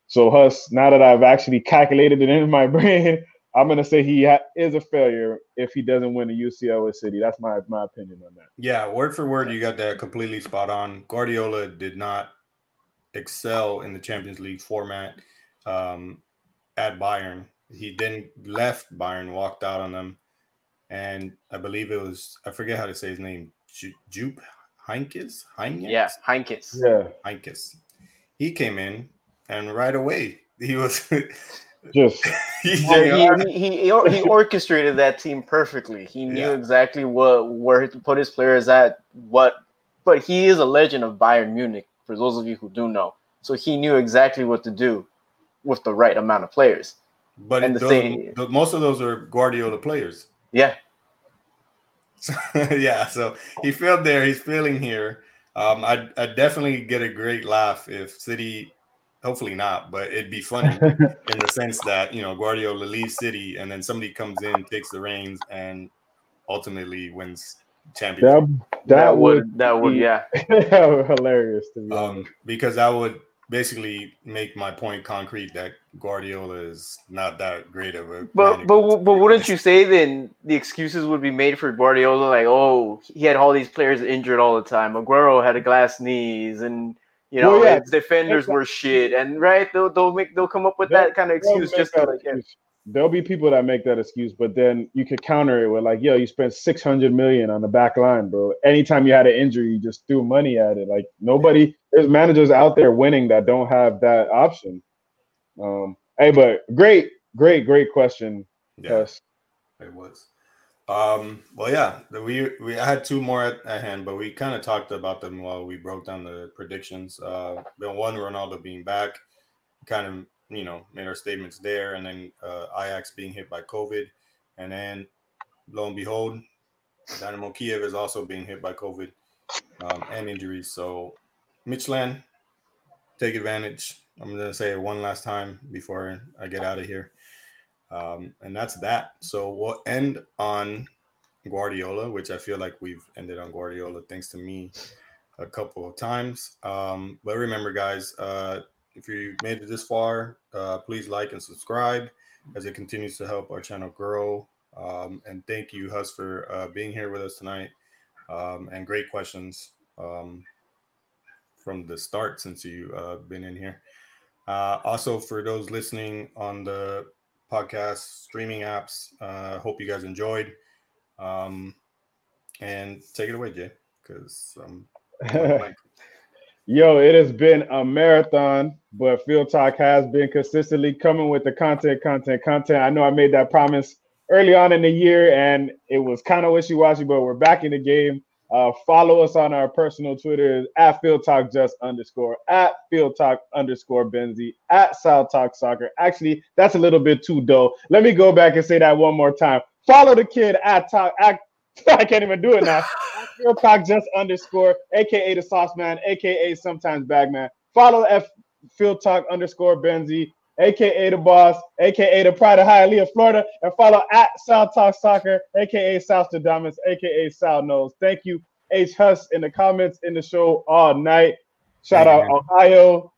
So, Huss, now that I've actually calculated it in my brain, I'm gonna say he ha- is a failure if he doesn't win the UCL with City. That's my my opinion on that. Yeah, word for word, you got that completely spot on. Guardiola did not excel in the Champions League format um, at Bayern. He then left Bayern, walked out on them, and I believe it was I forget how to say his name, Jupp Heynckes. Heynckes. Yeah, Heynckes. Yeah, Heynckes. He came in, and right away he was. Just he, he, he, he, orchestrated that team perfectly. He knew yeah. exactly what where to put his players at. What, but he is a legend of Bayern Munich for those of you who do know. So he knew exactly what to do with the right amount of players. But and the those, same, most of those are Guardiola players. Yeah. yeah, so he failed there. He's failing here. Um, I I definitely get a great laugh if City, hopefully not, but it'd be funny in the sense that you know Guardiola leaves City and then somebody comes in, takes the reins, and ultimately wins championship. That, that, would that would yeah hilarious to me. Um, because that would basically make my point concrete that Guardiola is not that great of a. But but but wouldn't you say then the excuses would be made for Guardiola like oh he had all these players injured all the time. Aguero had a glass knees and. You know, well, yeah. defenders were shit, and right, they'll they'll make they'll come up with that kind of excuse just to like, yeah there'll be people that make that excuse, but then you could counter it with like, yo, you spent six hundred million on the back line, bro. Anytime you had an injury, you just threw money at it. Like nobody, there's managers out there winning that don't have that option. Um, Hey, but great, great, great question. Yes, it was. Um, well, yeah, we we had two more at, at hand, but we kind of talked about them while we broke down the predictions. Uh, the one Ronaldo being back, kind of you know made our statements there, and then uh, Ajax being hit by COVID, and then lo and behold, Dynamo Kiev is also being hit by COVID um, and injuries. So, Midtjylland, take advantage. I'm gonna say it one last time before I get out of here. Um, and that's that. So we'll end on Guardiola, which I feel like we've ended on Guardiola thanks to me a couple of times. Um, but remember, guys, uh, if you made it this far, uh, please like and subscribe as it continues to help our channel grow. Um, and thank you, Hus, for uh, being here with us tonight um, and great questions um, from the start since you've uh, been in here. Uh, also, for those listening on the podcast streaming apps. Uh, hope you guys enjoyed. Um, and take it away, Jay, because um, Yo, it has been a marathon, but Field Talk has been consistently coming with the content, content, content. I know I made that promise early on in the year, and it was kind of wishy washy, but we're back in the game. Uh, follow us on our personal Twitter at Field Talk Just underscore at Field Talk underscore Benzi at South Talk Soccer. Actually, that's a little bit too dull. Let me go back and say that one more time. Follow the kid at Talk. At, I can't even do it now. Field Talk Just underscore, aka the Sauce Man, aka sometimes Bagman. Follow F Field Talk underscore Benzi aka the boss, aka the pride of Hialeah, Florida, and follow at South Talk Soccer, aka South Damas, aka South Nose. Thank you, H Huss, in the comments in the show all night. Shout out Ohio.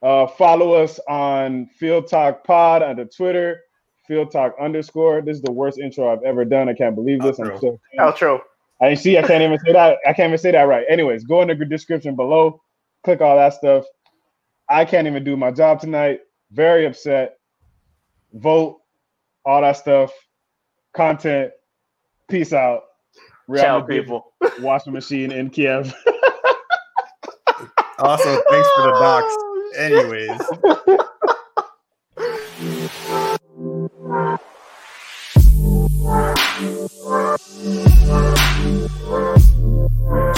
Uh, follow us on Field Talk Pod under Twitter, Field Talk underscore. This is the worst intro I've ever done. I can't believe this. Outro. I'm so outro. I see. I can't even say that. I can't even say that right. Anyways, go in the description below. Click all that stuff. I can't even do my job tonight very upset. Vote, all that stuff, content. Peace out. Real Ciao, people. Washing machine in Kiev. also, thanks for the box. Anyways. Thank you.